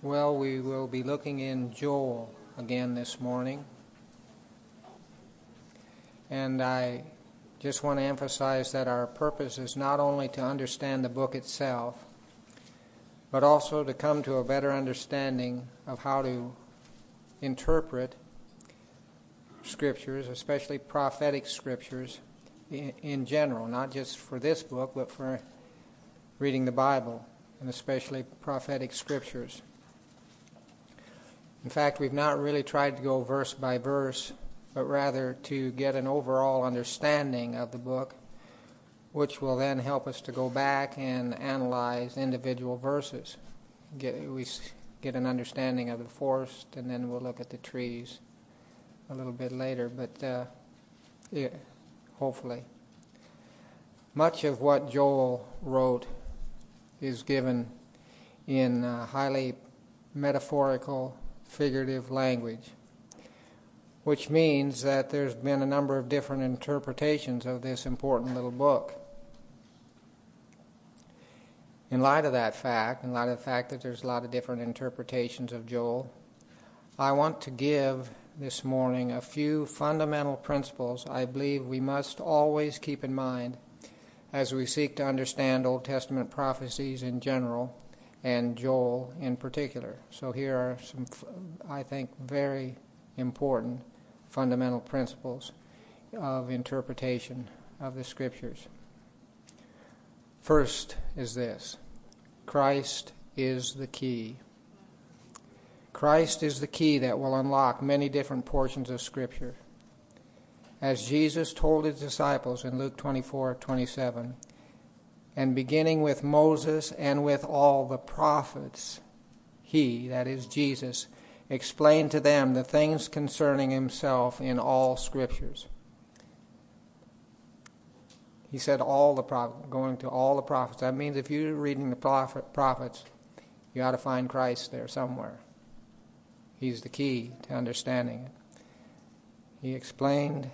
Well, we will be looking in Joel again this morning. And I just want to emphasize that our purpose is not only to understand the book itself, but also to come to a better understanding of how to interpret scriptures, especially prophetic scriptures in, general, not just for this book, but for reading the Bible, and especially prophetic scriptures. In fact, we've not really tried to go verse by verse, but rather to get an overall understanding of the book, which will then help us to go back and analyze individual verses. Get, we get an understanding of the forest, and then we'll look at the trees a little bit later, but uh, yeah, hopefully. Much of what Joel wrote is given in uh, highly metaphorical figurative language, which means that there's been a number of different interpretations of this important little book. In light of that fact, in light of the fact that there's a lot of different interpretations of Joel, I want to give this morning a few fundamental principles I believe we must always keep in mind as we seek to understand Old Testament prophecies in general and Joel in particular. So here are some, I think, very important fundamental principles of interpretation of the Scriptures. First is this Christ is the key. Christ is the key that will unlock many different portions of Scripture. As Jesus told his disciples in Luke 24 27, and beginning with Moses and with all the prophets, he, that is Jesus, explained to them the things concerning himself in all scriptures. He said all the prophets, going to all the prophets. That means if you're reading the prophet, prophets, you ought to find Christ there somewhere. He's the key to understanding it. He explained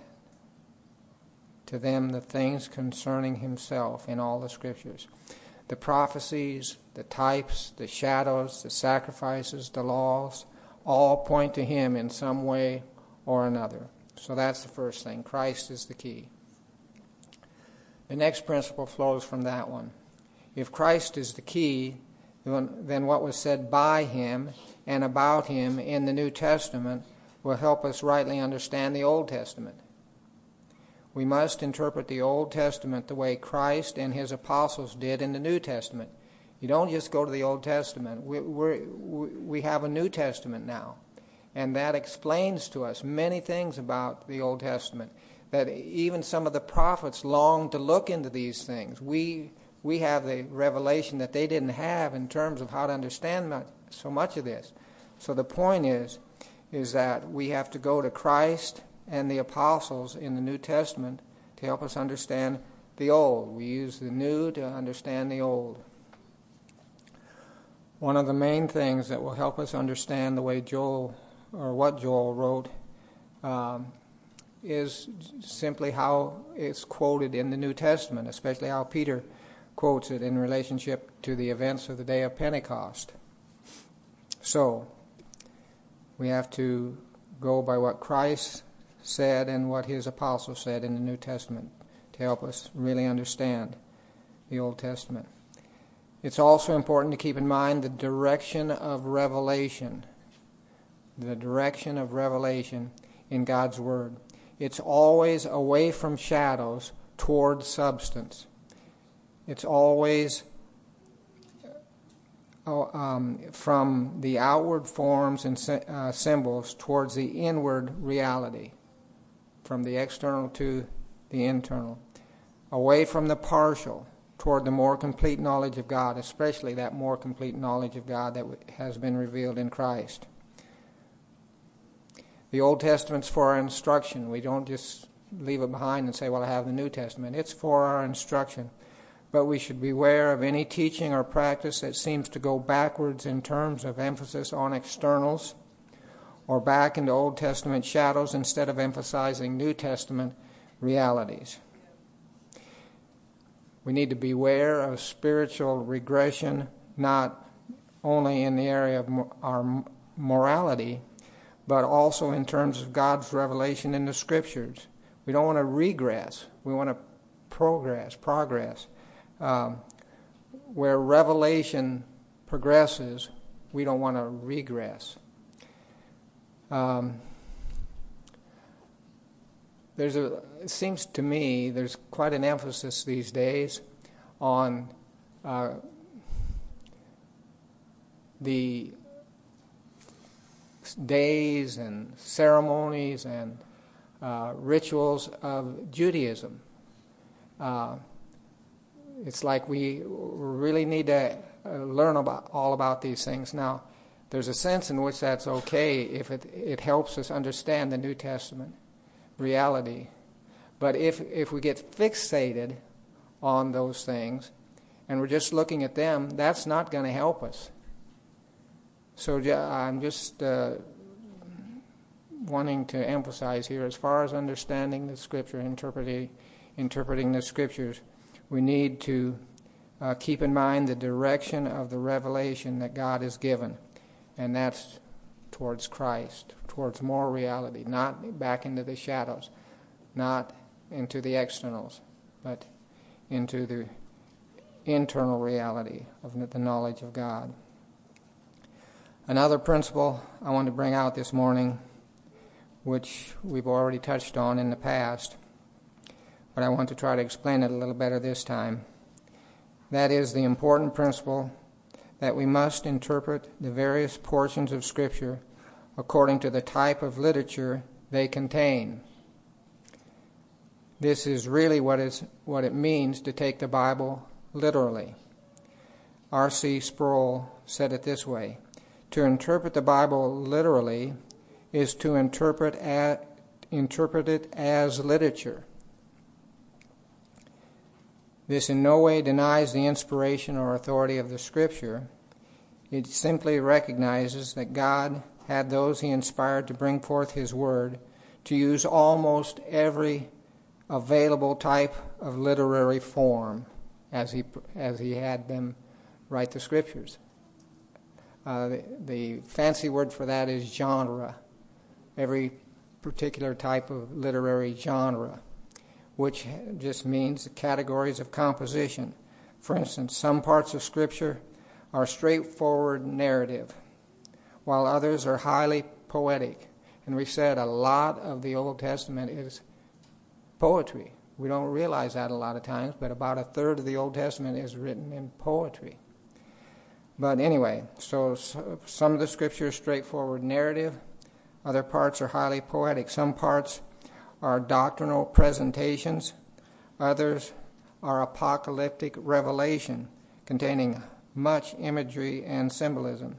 to them the things concerning himself in all the scriptures. The prophecies, the types, the shadows, the sacrifices, the laws, all point to him in some way or another. So that's the first thing. Christ is the key. The next principle flows from that one. If Christ is the key, then what was said by him and about him in the New Testament will help us rightly understand the Old Testament we must interpret the Old Testament the way Christ and his apostles did in the New Testament. You don't just go to the Old Testament. We, we have a New Testament now. And that explains to us many things about the Old Testament. That even some of the prophets longed to look into these things. We, we have the revelation that they didn't have in terms of how to understand much, so much of this. So the point is, is that we have to go to Christ and the apostles in the New Testament to help us understand the Old. We use the New to understand the Old. One of the main things that will help us understand the way Joel, or what Joel wrote, um, is simply how it's quoted in the New Testament, especially how Peter quotes it in relationship to the events of the day of Pentecost. So, we have to go by what Christ said and what his apostles said in the New Testament to help us really understand the Old Testament. It's also important to keep in mind the direction of revelation. The direction of revelation in God's Word. It's always away from shadows toward substance. It's always uh, um, from the outward forms and uh, symbols towards the inward reality from the external to the internal, away from the partial toward the more complete knowledge of God, especially that more complete knowledge of God that has been revealed in Christ. The Old Testament's for our instruction. We don't just leave it behind and say, Well, I have the New Testament. It's for our instruction. But we should beware of any teaching or practice that seems to go backwards in terms of emphasis on externals or back into Old Testament shadows instead of emphasizing New Testament realities. We need to beware of spiritual regression, not only in the area of our morality, but also in terms of God's revelation in the Scriptures. We don't want to regress. We want to progress, progress. Um, where revelation progresses, we don't want to regress. Um, there's a, it seems to me there's quite an emphasis these days on uh, the days and ceremonies and uh, rituals of Judaism. Uh, it's like we really need to uh, learn about all about these things. Now, there's a sense in which that's okay if it, it helps us understand the New Testament reality. But if, if we get fixated on those things and we're just looking at them, that's not going to help us. So I'm just uh, wanting to emphasize here as far as understanding the Scripture, interpreting, interpreting the Scriptures, we need to uh, keep in mind the direction of the revelation that God has given, and that's towards Christ, towards more reality, not back into the shadows, not into the externals, but into the internal reality of the knowledge of God. Another principle I want to bring out this morning, which we've already touched on in the past, but I want to try to explain it a little better this time. That is the important principle that we must interpret the various portions of Scripture according to the type of literature they contain. This is really what, is, what it means to take the Bible literally. R.C. Sproul said it this way To interpret the Bible literally is to interpret, interpret it as literature. This in no way denies the inspiration or authority of the Scripture. It simply recognizes that God had those he inspired to bring forth his word to use almost every available type of literary form as he, as he had them write the scriptures. Uh, the, the fancy word for that is genre, every particular type of literary genre which just means the categories of composition. For instance, some parts of Scripture are straightforward narrative, while others are highly poetic. And we said a lot of the Old Testament is poetry. We don't realize that a lot of times, but about a third of the Old Testament is written in poetry. But anyway, so, so some of the scripture is straightforward narrative, other parts are highly poetic. Some parts are doctrinal presentations, others are apocalyptic revelation containing much imagery and symbolism.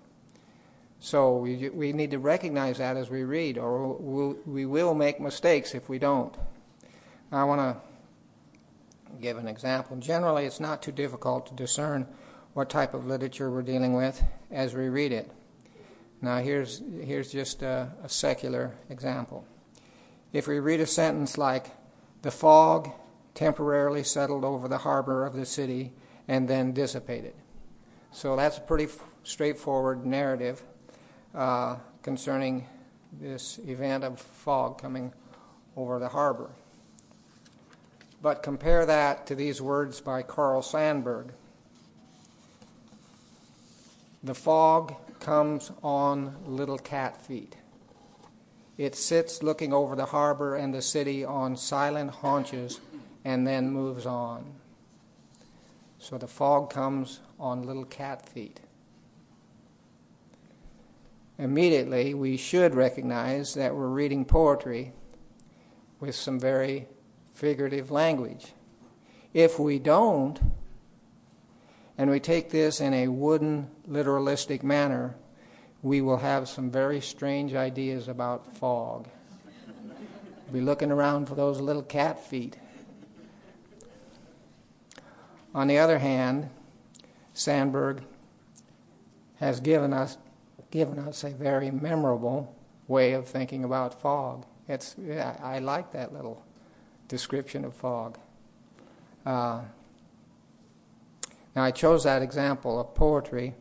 So we, we need to recognize that as we read, or we'll, we will make mistakes if we don't. I want to give an example. Generally, it's not too difficult to discern what type of literature we're dealing with as we read it. Now, here's, here's just a, a secular example if we read a sentence like, the fog temporarily settled over the harbor of the city and then dissipated. So that's a pretty straightforward narrative uh, concerning this event of fog coming over the harbor. But compare that to these words by Carl Sandburg. The fog comes on little cat feet. It sits looking over the harbor and the city on silent haunches and then moves on. So the fog comes on little cat feet. Immediately, we should recognize that we're reading poetry with some very figurative language. If we don't, and we take this in a wooden, literalistic manner, we will have some very strange ideas about fog. We'll Be looking around for those little cat feet. On the other hand, Sandburg has given us given us a very memorable way of thinking about fog. It's yeah, I like that little description of fog. Uh, now I chose that example of poetry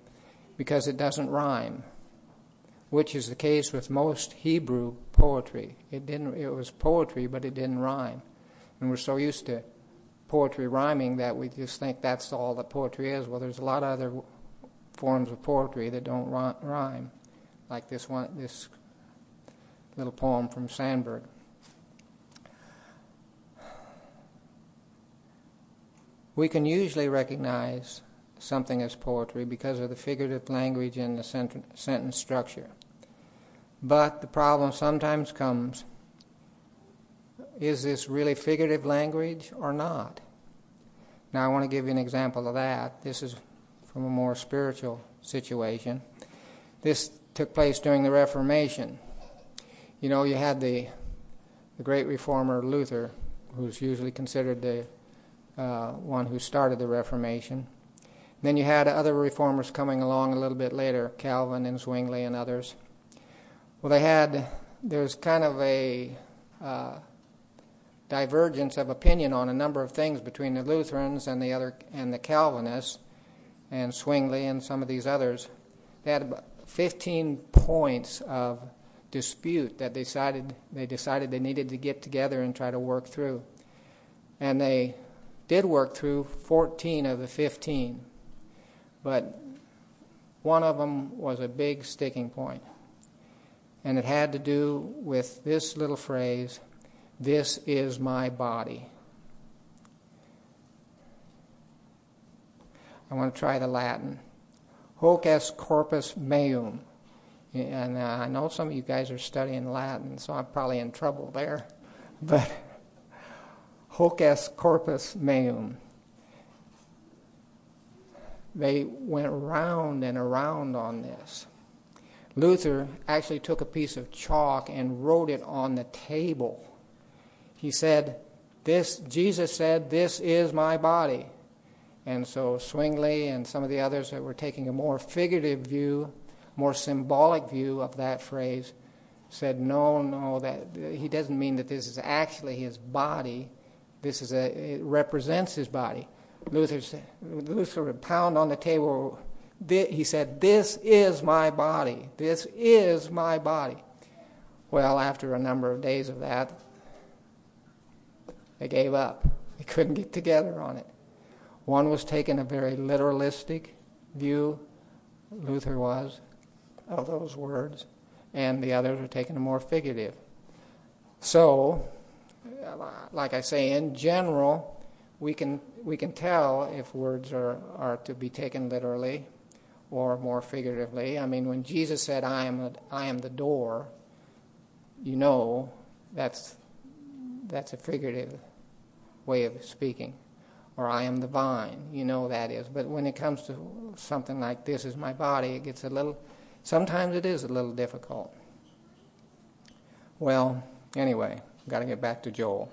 because it doesn't rhyme, which is the case with most Hebrew poetry. It didn't it was poetry but it didn't rhyme. And we're so used to poetry rhyming that we just think that's all that poetry is. Well, there's a lot of other forms of poetry that don't rhyme, like this one this little poem from Sandburg. We can usually recognize something as poetry because of the figurative language and the sentence structure. But the problem sometimes comes is this really figurative language or not? Now, I want to give you an example of that. This is from a more spiritual situation. This took place during the Reformation. You know, you had the, the great reformer Luther, who's usually considered the uh, one who started the Reformation. Then you had other reformers coming along a little bit later, Calvin and Zwingli and others. Well, they had, there's kind of a uh, divergence of opinion on a number of things between the Lutherans and the other and the Calvinists and Zwingli and some of these others. They had about 15 points of dispute that they decided they decided they needed to get together and try to work through. And they did work through 14 of the 15, but one of them was a big sticking point. And it had to do with this little phrase This is my body. I want to try the Latin. Hoc est corpus meum. And uh, I know some of you guys are studying Latin, so I'm probably in trouble there. But hoc est corpus meum. They went round and around on this. Luther actually took a piece of chalk and wrote it on the table. He said, This Jesus said, This is my body. And so Zwingli and some of the others that were taking a more figurative view, more symbolic view of that phrase, said, No, no, that he doesn't mean that this is actually his body. This is a, it represents his body. Luther, Luther would pound on the table. He said, This is my body. This is my body. Well, after a number of days of that, they gave up. They couldn't get together on it. One was taking a very literalistic view, Luther was, of those words, and the others were taking a more figurative. So, like I say, in general, we can we can tell if words are, are to be taken literally or more figuratively. I mean, when Jesus said, "I am a, I am the door," you know that's that's a figurative way of speaking. Or I am the vine, you know that is. But when it comes to something like this is my body, it gets a little. Sometimes it is a little difficult. Well, anyway, got to get back to Joel.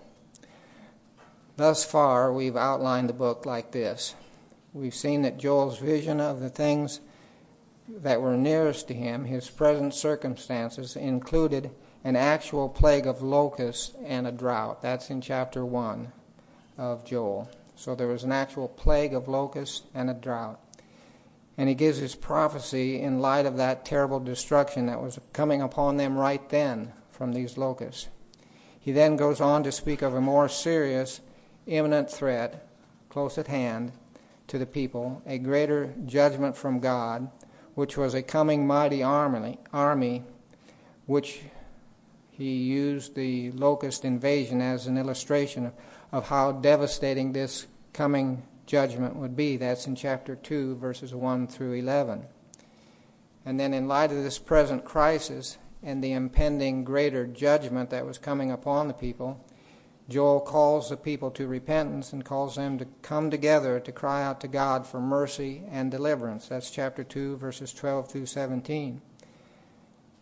Thus far, we've outlined the book like this. We've seen that Joel's vision of the things that were nearest to him, his present circumstances, included an actual plague of locusts and a drought. That's in chapter 1 of Joel. So there was an actual plague of locusts and a drought. And he gives his prophecy in light of that terrible destruction that was coming upon them right then from these locusts. He then goes on to speak of a more serious, imminent threat close at hand to the people, a greater judgment from God, which was a coming mighty army, army which he used the locust invasion as an illustration of, of how devastating this coming judgment would be. That's in chapter 2, verses 1 through 11. And then, in light of this present crisis, and the impending greater judgment that was coming upon the people, Joel calls the people to repentance and calls them to come together to cry out to God for mercy and deliverance. That's chapter 2, verses 12 through 17.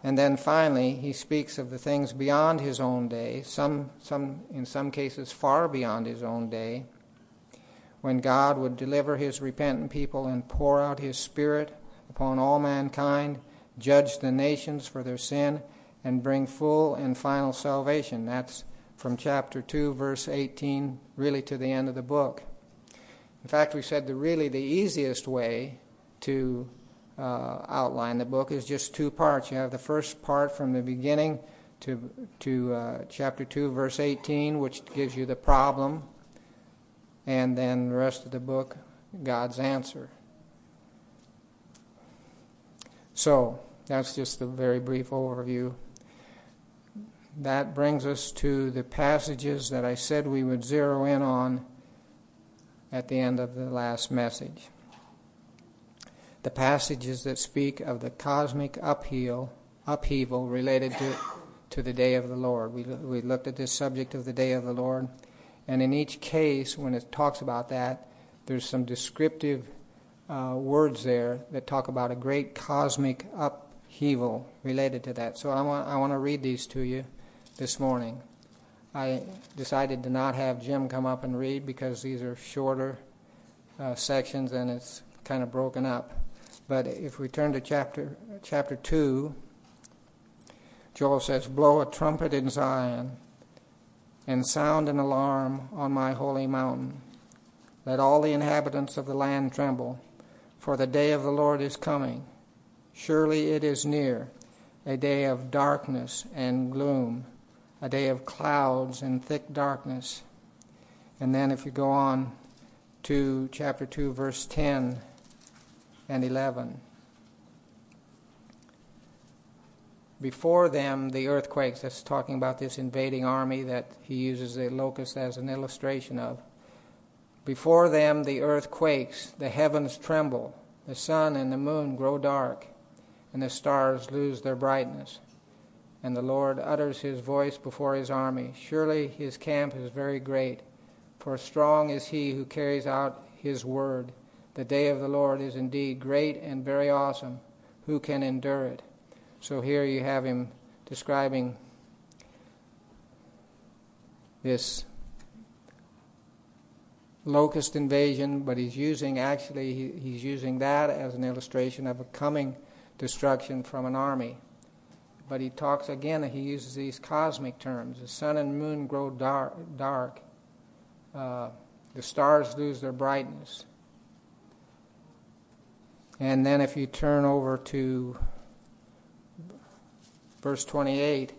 And then finally, he speaks of the things beyond his own day, some, some, in some cases far beyond his own day, when God would deliver his repentant people and pour out his Spirit upon all mankind judge the nations for their sin, and bring full and final salvation. That's from chapter 2, verse 18, really to the end of the book. In fact, we said the really the easiest way to uh, outline. The book is just two parts. You have the first part from the beginning to to uh, chapter two, verse 18, which gives you the problem, and then the rest of the book, God's answer. So that's just a very brief overview. That brings us to the passages that I said we would zero in on at the end of the last message the passages that speak of the cosmic upheaval, upheaval related to, to the day of the Lord. We, we looked at this subject of the day of the Lord, and in each case, when it talks about that, there's some descriptive uh, words there that talk about a great cosmic upheaval related to that. So I want, I want to read these to you this morning. I decided to not have Jim come up and read because these are shorter uh, sections and it's kind of broken up. But if we turn to chapter chapter two, Joel says, "Blow a trumpet in Zion, and sound an alarm on my holy mountain. Let all the inhabitants of the land tremble, for the day of the Lord is coming. Surely it is near, a day of darkness and gloom, a day of clouds and thick darkness." And then if you go on to chapter 2 verse 10 and 11. Before them, the earthquakes, that's talking about this invading army that he uses the locust as an illustration of. Before them, the earth quakes, the heavens tremble, the sun and the moon grow dark, and the stars lose their brightness. And the Lord utters his voice before his army. Surely his camp is very great, for strong is he who carries out his word. The day of the Lord is indeed great and very awesome. Who can endure it? So here you have him describing this locust invasion, but he's using actually he, he's using that as an illustration of a coming destruction from an army. But he talks again. He uses these cosmic terms: the sun and moon grow dark, dark. Uh, the stars lose their brightness. And then if you turn over to verse 28,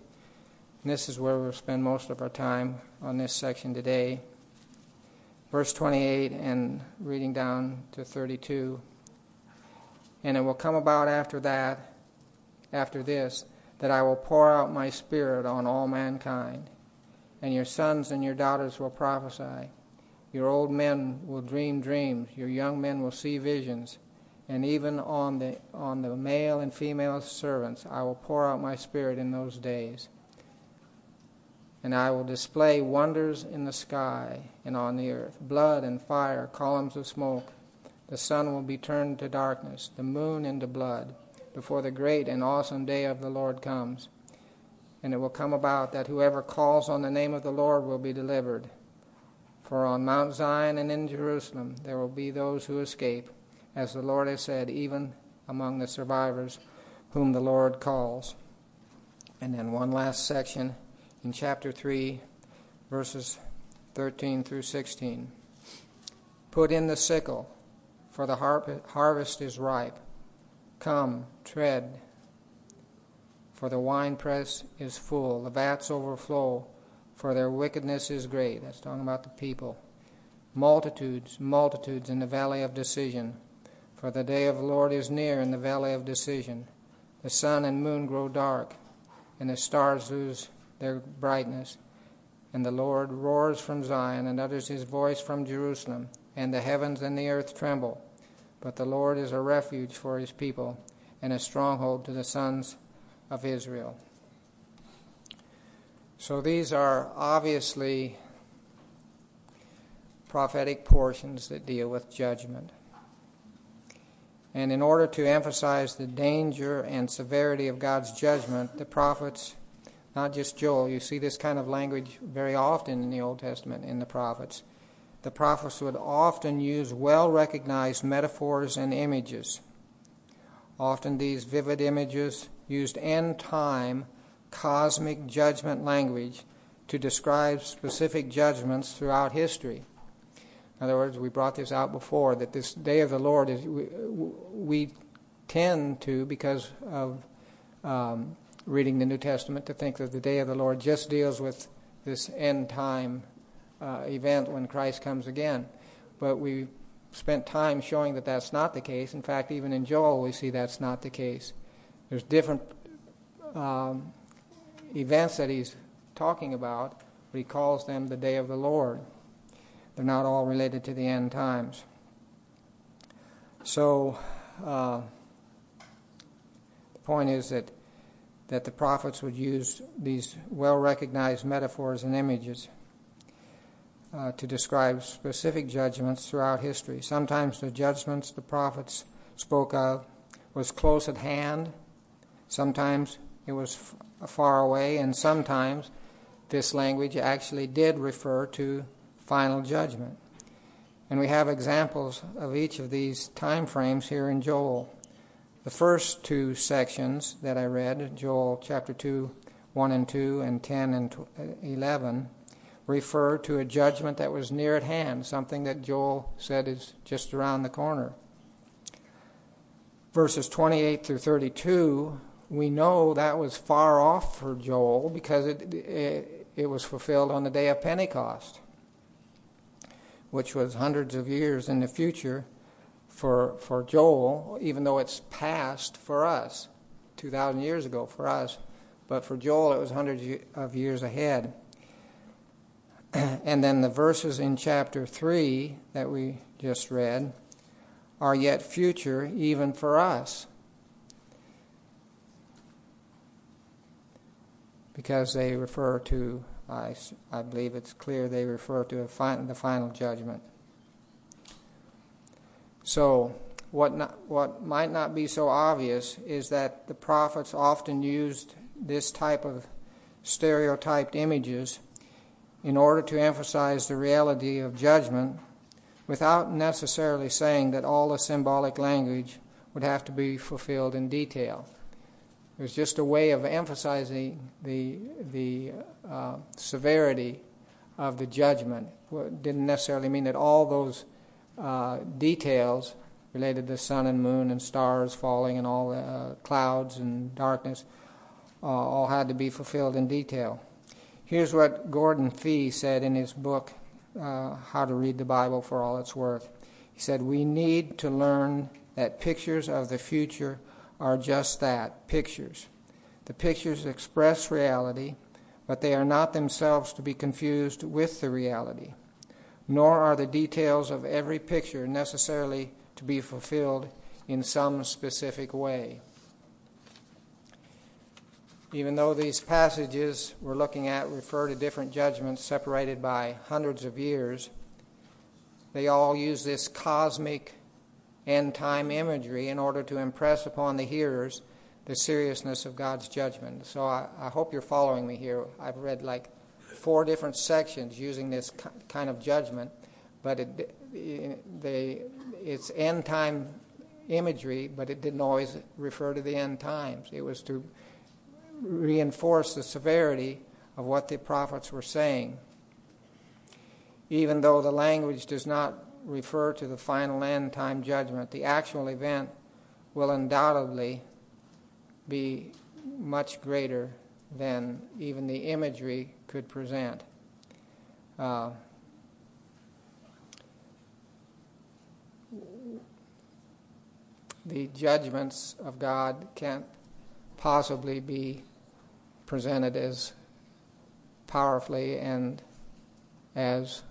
this is where we'll spend most of our time on this section today. Verse 28 and reading down to 32. And it will come about after that, after this, that I will pour out my spirit on all mankind, and your sons and your daughters will prophesy. Your old men will dream dreams, your young men will see visions and even on the, on the male and female servants I will pour out my spirit in those days. And I will display wonders in the sky and on the earth blood and fire, columns of smoke. The sun will be turned to darkness, the moon into blood, before the great and awesome day of the Lord comes. And it will come about that whoever calls on the name of the Lord will be delivered. For on Mount Zion and in Jerusalem there will be those who escape as the Lord has said, even among the survivors whom the Lord calls. And then one last section in chapter 3, verses 13 through 16. Put in the sickle, for the harvest is ripe. Come, tread, for the winepress is full, the vats overflow, for their wickedness is great. That's talking about the people. Multitudes, multitudes in the valley of decision for the day of the Lord is near in the valley of decision. The sun and moon grow dark, and the stars lose their brightness. And the Lord roars from Zion and utters his voice from Jerusalem, and the heavens and the earth tremble. But the Lord is a refuge for his people, and a stronghold to the sons of Israel. So these are obviously prophetic portions that deal with judgment. And in order to emphasize the danger and severity of God's judgment, the prophets, not just Joel, you see this kind of language very often in the Old Testament in the prophets. The prophets would often use well recognized metaphors and images. Often these vivid images used end time cosmic judgment language to describe specific judgments throughout history. In other words, we brought this out before that this day of the Lord is, we, we tend to, because of um, reading the New Testament, to think that the day of the Lord just deals with this end time uh, event when Christ comes again. But we spent time showing that that's not the case. In fact, even in Joel, we see that's not the case. There's different um, events that he's talking about, but he calls them the day of the Lord. They're not all related to the end times. So, uh, the point is that that the prophets would use these well recognized metaphors and images uh, to describe specific judgments throughout history. Sometimes the judgments the prophets spoke of was close at hand, sometimes it was f- far away, and sometimes this language actually did refer to final judgment. And we have examples of each of these time frames here in Joel. The first two sections that I read, Joel chapter 2, 1 and 2, and 10 and 11, refer to a judgment that was near at hand, something that Joel said is just around the corner. Verses 28 through 32, we know that was far off for Joel because it, it, it was fulfilled on the day of Pentecost, which was hundreds of years in the future for, for Joel, even though it's past for us, 2,000 years ago for us. But for Joel, it was hundreds of years ahead. and then the verses in chapter 3 that we just read are yet future even for us. Because they refer to, I, I believe it's clear, they refer to the final judgment. So, what, not, what might not be so obvious is that the prophets often used this type of stereotyped images in order to emphasize the reality of judgment without necessarily saying that all the symbolic language would have to be fulfilled in detail. It was just a way of emphasizing the, the uh, severity of the judgment. It didn't necessarily mean that all those uh, details related to sun and moon and stars falling and all the uh, clouds and darkness uh, all had to be fulfilled in detail. Here's what Gordon Fee said in his book, uh, How to Read the Bible for All It's Worth. He said, We need to learn that pictures of the future are just that pictures. The pictures express reality, but they are not themselves to be confused with the reality nor are the details of every picture necessarily to be fulfilled in some specific way. Even though these passages we're looking at refer to different judgments separated by hundreds of years, they all use this cosmic end time imagery in order to impress upon the hearers the seriousness of God's judgment. So I, I hope you're following me here. I've read like four different sections using this kind of judgment, but it, they, it's end time imagery, but it didn't always refer to the end times. It was to reinforce the severity of what the prophets were saying. Even though the language does not refer to the final end time judgment, the actual event will undoubtedly be much greater than even the imagery could present. Uh, the judgments of God can't possibly be presented as powerfully and as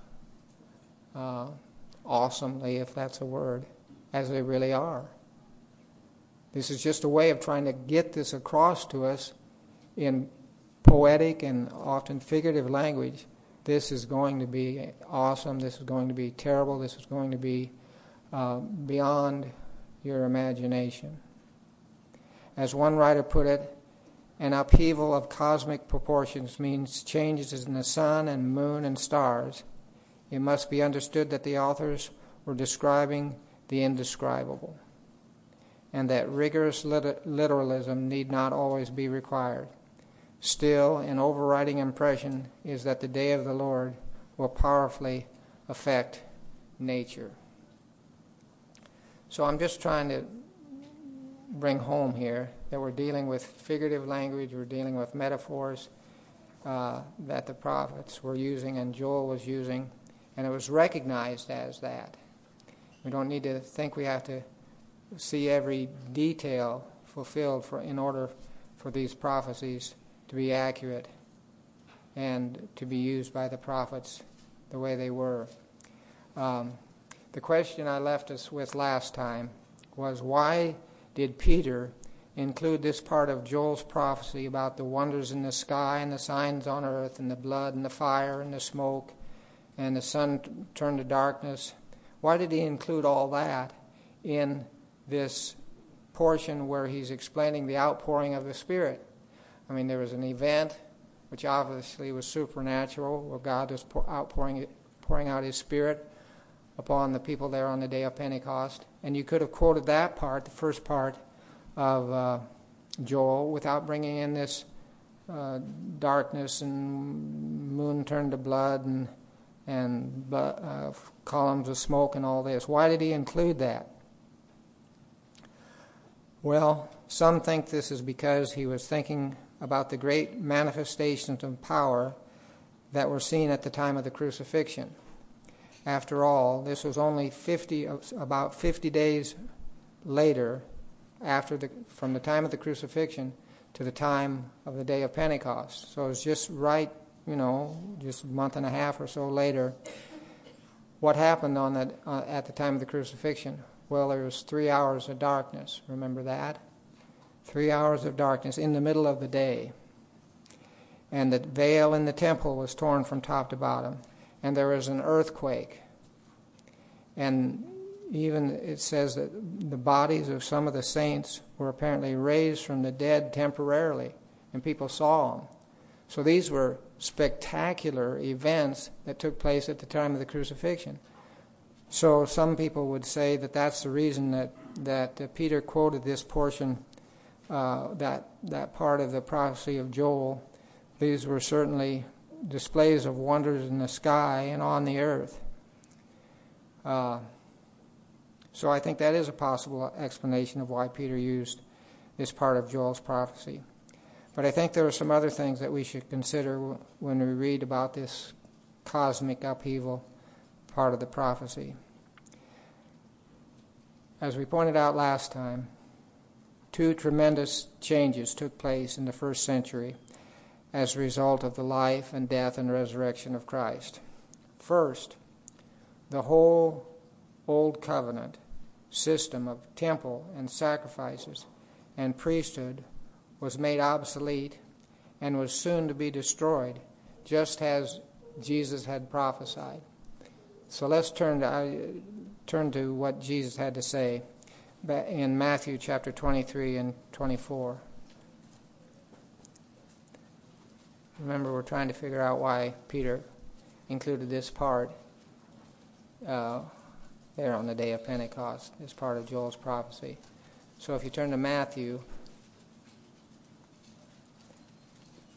uh, awesomely, if that's a word, as they really are. This is just a way of trying to get this across to us in poetic and often figurative language, this is going to be awesome, this is going to be terrible, this is going to be uh, beyond your imagination. As one writer put it, an upheaval of cosmic proportions means changes in the sun and moon and stars. It must be understood that the authors were describing the indescribable, and that rigorous literalism need not always be required. Still, an overriding impression is that the day of the Lord will powerfully affect nature. So I'm just trying to bring home here that we're dealing with figurative language, we're dealing with metaphors uh, that the prophets were using and Joel was using, and it was recognized as that. We don't need to think we have to see every detail fulfilled for, in order for these prophecies to be accurate and to be used by the prophets the way they were. Um, the question I left us with last time was why did Peter include this part of Joel's prophecy about the wonders in the sky and the signs on earth and the blood and the fire and the smoke and the sun turned to darkness? Why did he include all that in this portion where he's explaining the outpouring of the Spirit? I mean, there was an event which obviously was supernatural, where God was outpouring pouring out His Spirit upon the people there on the day of Pentecost. And you could have quoted that part, the first part of uh, Joel, without bringing in this uh, darkness and moon turned to blood and and uh, columns of smoke and all this. Why did he include that? Well, some think this is because he was thinking about the great manifestations of power that were seen at the time of the crucifixion. After all, this was only 50, about 50 days later, after the, from the time of the crucifixion to the time of the day of Pentecost. So it was just right, you know, just a month and a half or so later. What happened on that, uh, at the time of the crucifixion? Well, there was three hours of darkness. Remember that? Three hours of darkness in the middle of the day. And the veil in the temple was torn from top to bottom. And there was an earthquake. And even it says that the bodies of some of the saints were apparently raised from the dead temporarily, and people saw them. So these were spectacular events that took place at the time of the crucifixion. So some people would say that that's the reason that that uh, Peter quoted this portion uh, that that part of the prophecy of Joel. These were certainly displays of wonders in the sky and on the earth. Uh, so I think that is a possible explanation of why Peter used this part of Joel's prophecy. But I think there are some other things that we should consider when we read about this cosmic upheaval part of the prophecy. As we pointed out last time, two tremendous changes took place in the first century as a result of the life and death and resurrection of Christ. First, the whole Old Covenant system of temple and sacrifices and priesthood was made obsolete and was soon to be destroyed, just as Jesus had prophesied. So let's turn to, uh, turn to what Jesus had to say in Matthew chapter 23 and 24. Remember, we're trying to figure out why Peter included this part uh, there on the day of Pentecost as part of Joel's prophecy. So if you turn to Matthew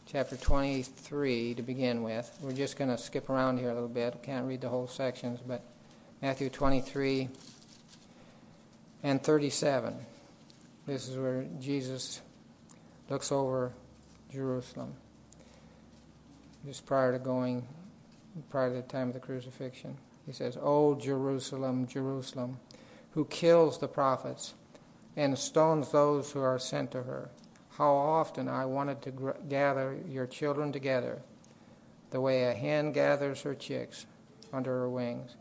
chapter 23 to begin with, we're just going to skip around here a little bit. Can't read the whole sections, but Matthew 23 and 37. This is where Jesus looks over Jerusalem just prior to going, prior to the time of the crucifixion. He says, O Jerusalem, Jerusalem, who kills the prophets and stones those who are sent to her. How often I wanted to gr- gather your children together, the way a hen gathers her chicks under her wings,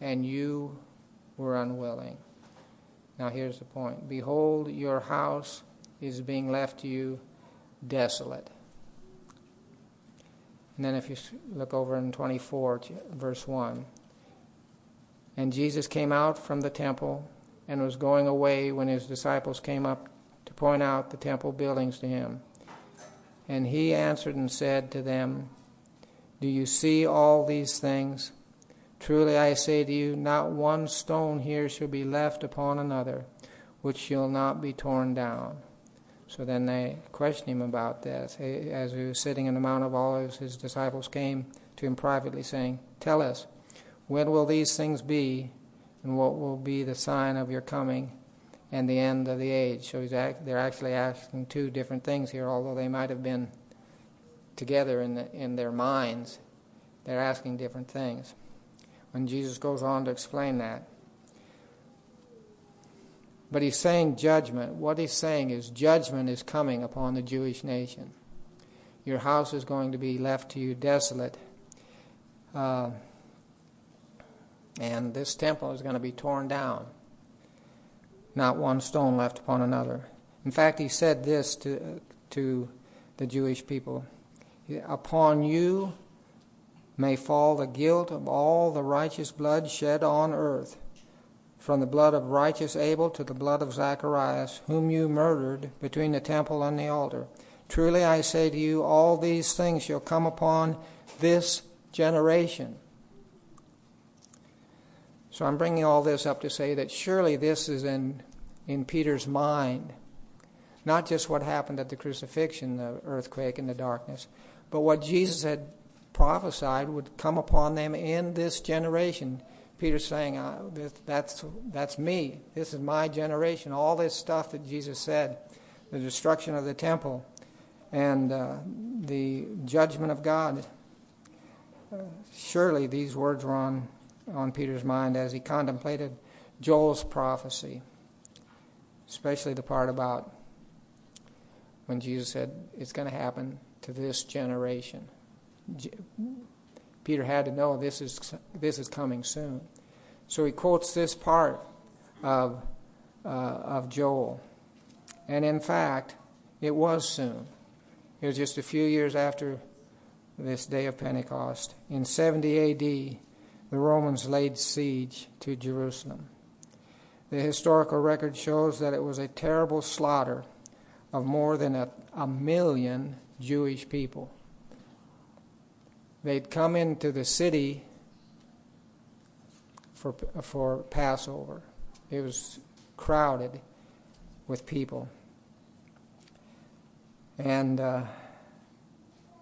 and you were unwilling. Now here's the point Behold, your house is being left to you desolate. And then if you look over in 24, verse 1. And Jesus came out from the temple and was going away when his disciples came up to point out the temple buildings to him. And he answered and said to them, Do you see all these things? Truly I say to you, not one stone here shall be left upon another, which shall not be torn down. So then they questioned him about this. As he was sitting in the Mount of Olives, his disciples came to him privately, saying, Tell us, when will these things be, and what will be the sign of your coming and the end of the age. So act, they're actually asking two different things here, although they might have been together in, the, in their minds. They're asking different things. When Jesus goes on to explain that, but he's saying judgment. What he's saying is judgment is coming upon the Jewish nation. Your house is going to be left to you desolate. Uh, and this temple is going to be torn down. Not one stone left upon another. In fact, he said this to, to the Jewish people Upon you may fall the guilt of all the righteous blood shed on earth from the blood of righteous Abel to the blood of Zacharias, whom you murdered between the temple and the altar. Truly I say to you, all these things shall come upon this generation. So I'm bringing all this up to say that surely this is in, in Peter's mind. Not just what happened at the crucifixion, the earthquake and the darkness, but what Jesus had prophesied would come upon them in this generation. Peter's saying, uh, that's, that's me. This is my generation. All this stuff that Jesus said, the destruction of the temple and uh, the judgment of God. Uh, surely these words were on, on Peter's mind as he contemplated Joel's prophecy, especially the part about when Jesus said, It's going to happen to this generation. Peter had to know this is, this is coming soon. So he quotes this part of, uh, of Joel. And in fact, it was soon. It was just a few years after this day of Pentecost. In 70 AD, the Romans laid siege to Jerusalem. The historical record shows that it was a terrible slaughter of more than a, a million Jewish people. They'd come into the city for, for Passover. It was crowded with people. And uh,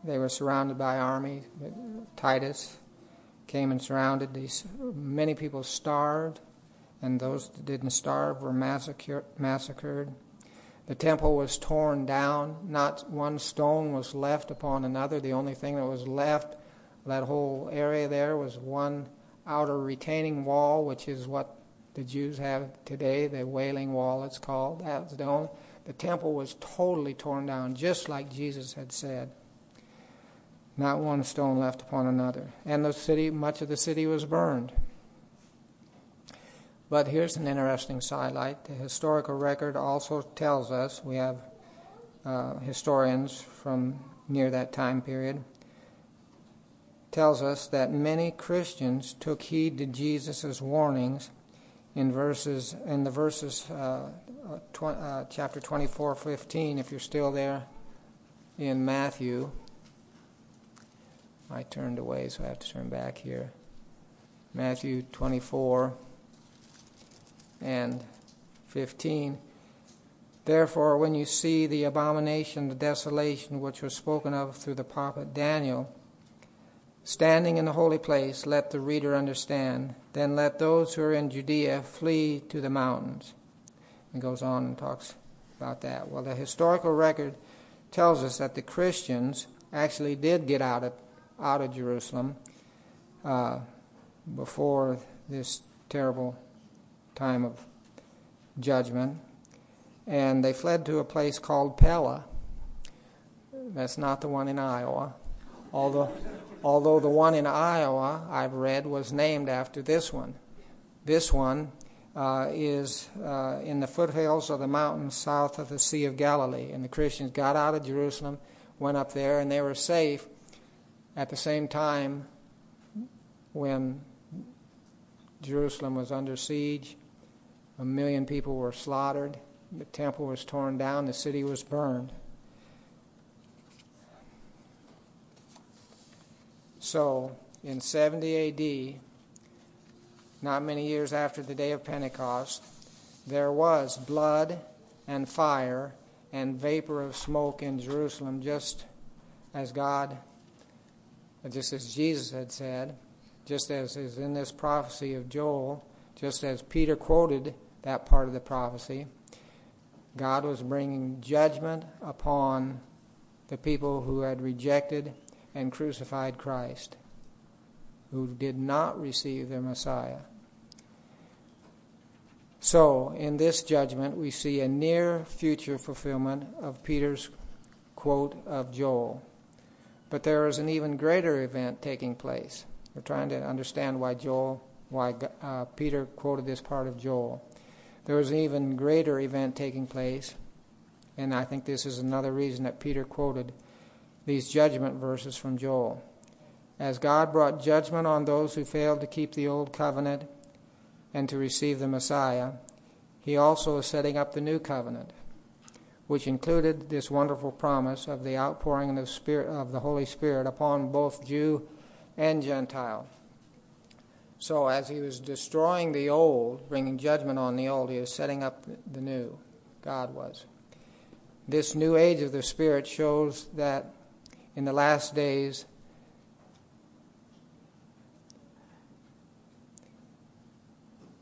they were surrounded by army. Titus came and surrounded these. Many people starved, and those that didn't starve were massacre, massacred. The temple was torn down. Not one stone was left upon another. The only thing that was left that whole area there was one outer retaining wall, which is what the Jews have today, the Wailing Wall, it's called. That was the, only, the temple was totally torn down, just like Jesus had said. Not one stone left upon another. And the city, much of the city was burned. But here's an interesting sidelight. The historical record also tells us, we have uh, historians from near that time period, tells us that many Christians took heed to Jesus' warnings in verses in the verses uh, uh, tw- uh, chapter 24 15 if you're still there in Matthew. I turned away so I have to turn back here. Matthew 24 and 15 Therefore when you see the abomination the desolation which was spoken of through the prophet Daniel Standing in the holy place, let the reader understand. Then let those who are in Judea flee to the mountains. And goes on and talks about that. Well, the historical record tells us that the Christians actually did get out of, out of Jerusalem uh, before this terrible time of judgment. And they fled to a place called Pella. That's not the one in Iowa. Although although the one in Iowa I've read was named after this one. This one uh, is uh, in the foothills of the mountains south of the Sea of Galilee. And the Christians got out of Jerusalem, went up there, and they were safe at the same time when Jerusalem was under siege. A million people were slaughtered, the temple was torn down, the city was burned. So, in 70 AD, not many years after the day of Pentecost, there was blood and fire and vapor of smoke in Jerusalem, just as God, just as Jesus had said, just as is in this prophecy of Joel, just as Peter quoted that part of the prophecy. God was bringing judgment upon the people who had rejected and crucified Christ, who did not receive their Messiah. So, in this judgment, we see a near future fulfillment of Peter's quote of Joel. But there is an even greater event taking place. We're trying to understand why Joel, why uh, Peter quoted this part of Joel. There was an even greater event taking place, and I think this is another reason that Peter quoted these judgment verses from Joel. As God brought judgment on those who failed to keep the old covenant and to receive the Messiah, he also is setting up the new covenant which included this wonderful promise of the outpouring of the, Spirit, of the Holy Spirit upon both Jew and Gentile. So, as he was destroying the old, bringing judgment on the old, he was setting up the new. God was. This new age of the Spirit shows that in the last days,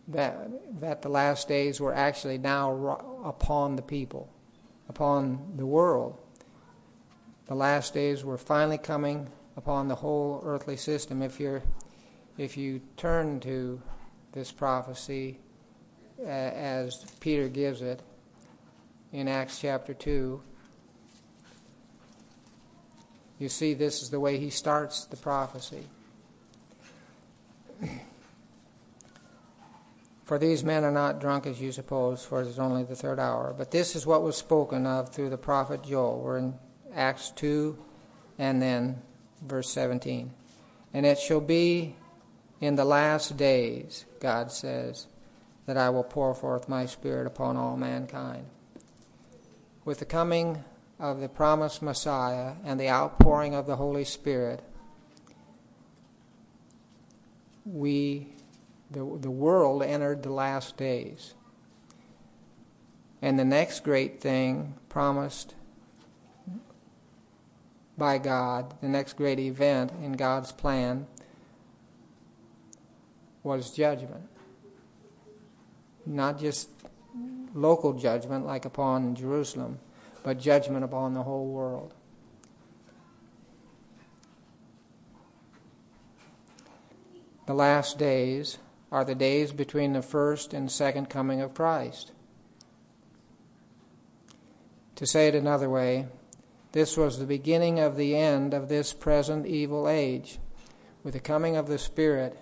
that, that the last days were actually now upon the people upon the world. The last days were finally coming upon the whole earthly system. If you're if you turn to this prophecy uh, as Peter gives it in Acts chapter 2, you see this is the way he starts the prophecy. For these men are not drunk as you suppose, for it is only the third hour. But this is what was spoken of through the prophet Joel. We're in Acts 2 and then verse 17. And it shall be in the last days, God says, that I will pour forth my Spirit upon all mankind. With the coming of the promised Messiah and the outpouring of the Holy Spirit, we the, the world entered the last days. And the next great thing promised by God, the next great event in God's plan, was judgment. Not just local judgment like upon Jerusalem, but judgment upon the whole world. The last days are the days between the first and second coming of Christ. To say it another way, this was the beginning of the end of this present evil age. With the coming of the Spirit,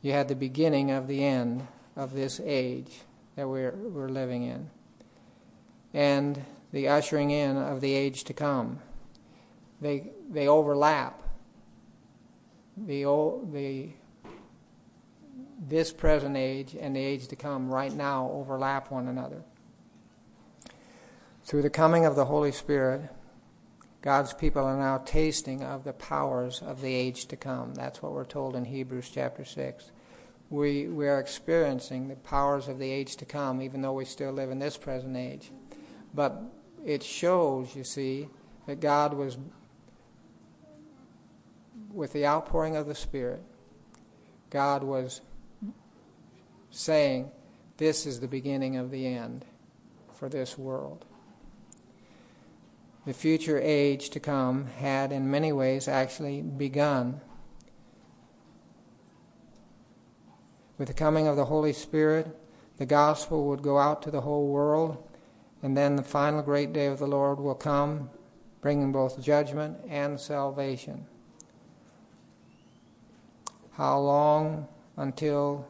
you had the beginning of the end of this age that we're, we're living in, and the ushering in of the age to come. They, they overlap. The, old, the this present age and the age to come right now overlap one another. Through the coming of the Holy Spirit, God's people are now tasting of the powers of the age to come. That's what we're told in Hebrews chapter 6. We, we are experiencing the powers of the age to come, even though we still live in this present age. But it shows, you see, that God was, with the outpouring of the Spirit, God was saying, This is the beginning of the end for this world. The future age to come had, in many ways, actually begun. With the coming of the Holy Spirit, the gospel would go out to the whole world, and then the final great day of the Lord will come, bringing both judgment and salvation. How long until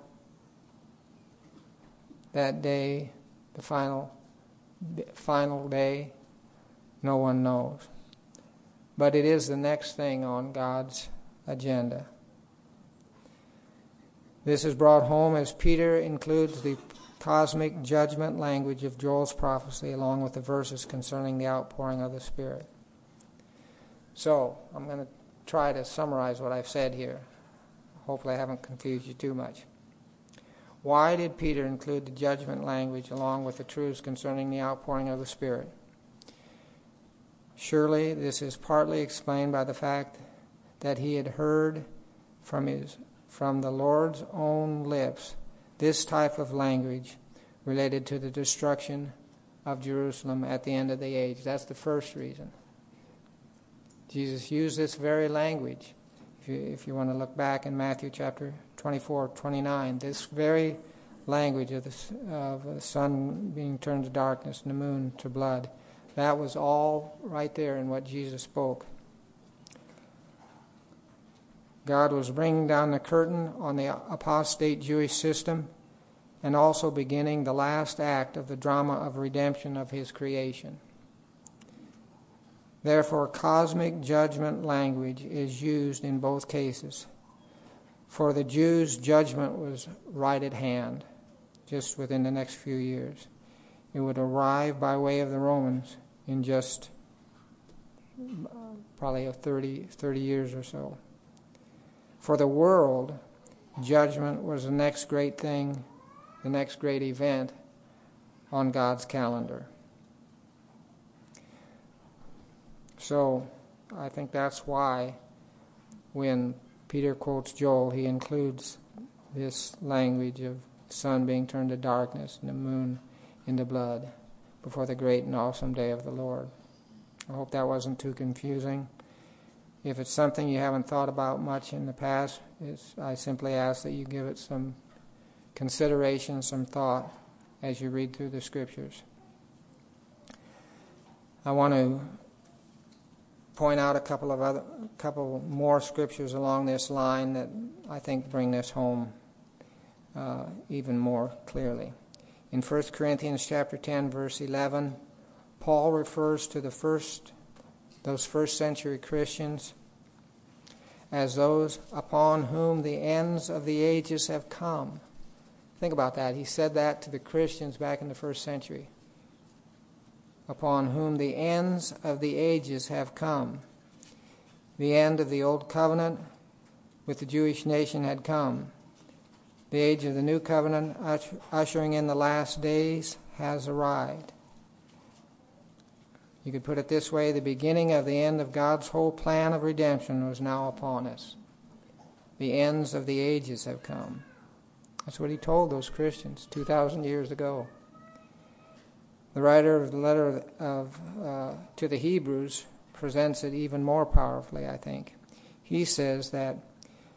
that day, the final, final day, no one knows. But it is the next thing on God's agenda. This is brought home as Peter includes the cosmic judgment language of Joel's prophecy along with the verses concerning the outpouring of the Spirit. So, I'm going to try to summarize what I've said here. Hopefully, I haven't confused you too much. Why did Peter include the judgment language along with the truths concerning the outpouring of the Spirit? Surely this is partly explained by the fact that he had heard from his from the Lord's own lips this type of language related to the destruction of Jerusalem at the end of the age. That's the first reason. Jesus used this very language. If you, if you want to look back in Matthew chapter 24, 29, this very language of the, of the sun being turned to darkness and the moon to blood, that was all right there in what Jesus spoke. God was bringing down the curtain on the apostate Jewish system and also beginning the last act of the drama of redemption of his creation. Therefore, cosmic judgment language is used in both cases. For the Jews, judgment was right at hand, just within the next few years. It would arrive by way of the Romans in just uh, probably 30, 30 years or so. For the world, judgment was the next great thing, the next great event on God's calendar. So I think that's why when Peter quotes Joel, he includes this language of sun being turned to darkness and the moon into blood before the great and awesome day of the Lord. I hope that wasn't too confusing. If it's something you haven't thought about much in the past, I simply ask that you give it some consideration, some thought as you read through the scriptures. I want to point out a couple of other, couple more scriptures along this line that I think bring this home uh, even more clearly. In 1 Corinthians chapter 10, verse 11, Paul refers to the first, those first century Christians as those upon whom the ends of the ages have come. Think about that. He said that to the Christians back in the first century upon whom the ends of the ages have come. The end of the Old Covenant with the Jewish nation had come. The age of the New Covenant, ushering in the last days, has arrived. You could put it this way the beginning of the end of God's whole plan of redemption was now upon us. The ends of the ages have come. That's what he told those Christians 2,000 years ago. The writer of the letter of, uh, to the Hebrews presents it even more powerfully, I think. He says that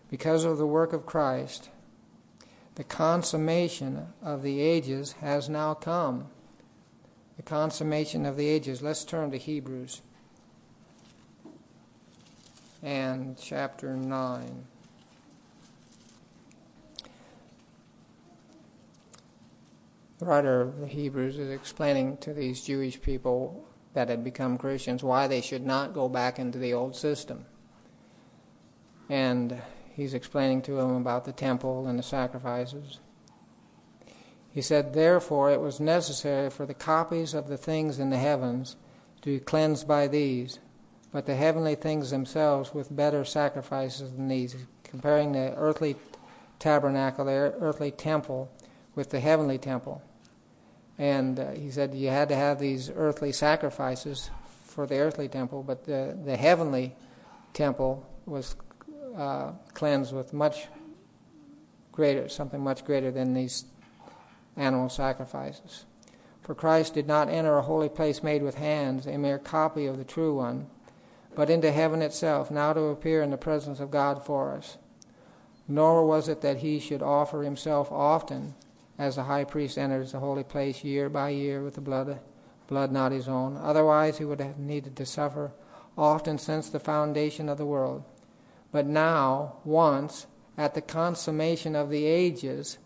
because of the work of Christ, the consummation of the ages has now come. The consummation of the ages. Let's turn to Hebrews and chapter 9. The writer of the Hebrews is explaining to these Jewish people that had become Christians why they should not go back into the old system. And he's explaining to them about the temple and the sacrifices. He said, Therefore, it was necessary for the copies of the things in the heavens to be cleansed by these, but the heavenly things themselves with better sacrifices than these, comparing the earthly tabernacle, the earthly temple, with the heavenly temple. And uh, he said you had to have these earthly sacrifices for the earthly temple, but the, the heavenly temple was uh, cleansed with much greater, something much greater than these animal sacrifices. For Christ did not enter a holy place made with hands, a mere copy of the true one, but into heaven itself, now to appear in the presence of God for us. Nor was it that he should offer himself often as the high priest enters the holy place year by year with the blood, blood not his own. Otherwise, he would have needed to suffer often since the foundation of the world. But now, once, at the consummation of the ages,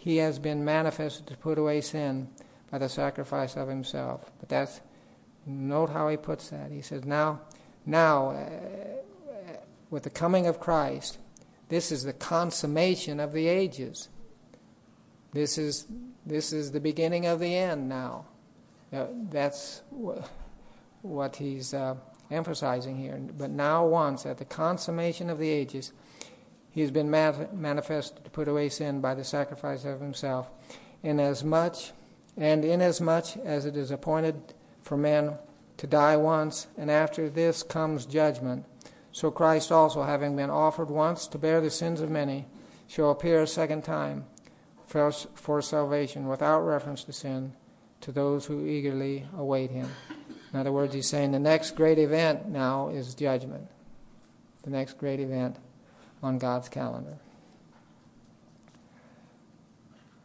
he has been manifested to put away sin by the sacrifice of himself. But that's, note how he puts that. He says, now, now, uh, with the coming of Christ, this is the consummation of the ages. This is, this is the beginning of the end now. Uh, that's wh- what he's uh, emphasizing here. But now, once, at the consummation of the ages, he has been manifested to put away sin by the sacrifice of himself. Inasmuch, and inasmuch as it is appointed for men to die once, and after this comes judgment, so Christ also, having been offered once to bear the sins of many, shall appear a second time for, for salvation without reference to sin to those who eagerly await him. In other words, he's saying the next great event now is judgment. The next great event on God's calendar.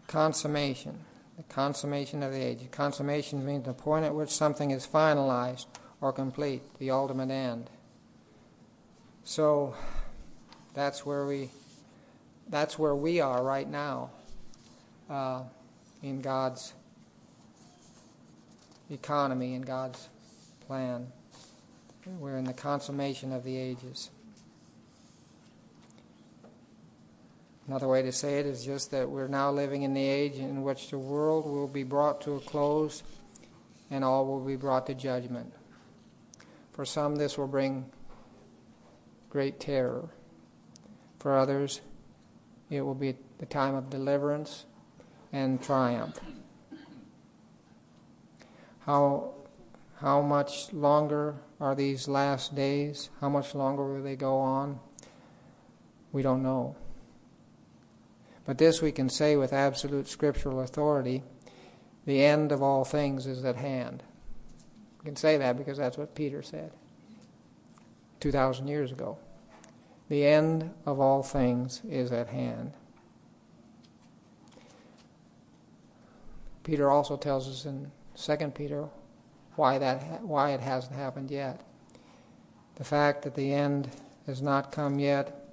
Consummation. The consummation of the age. Consummation means the point at which something is finalized or complete, the ultimate end. So that's where we that's where we are right now uh, in God's economy, in God's plan. We're in the consummation of the ages. Another way to say it is just that we're now living in the age in which the world will be brought to a close and all will be brought to judgment. For some, this will bring great terror. For others, it will be the time of deliverance and triumph. How, how much longer are these last days? How much longer will they go on? We don't know. But this we can say with absolute scriptural authority the end of all things is at hand. We can say that because that's what Peter said 2,000 years ago. The end of all things is at hand. Peter also tells us in 2 Peter why that why it hasn't happened yet. The fact that the end has not come yet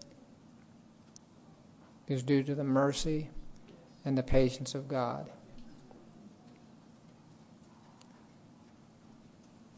is due to the mercy and the patience of God.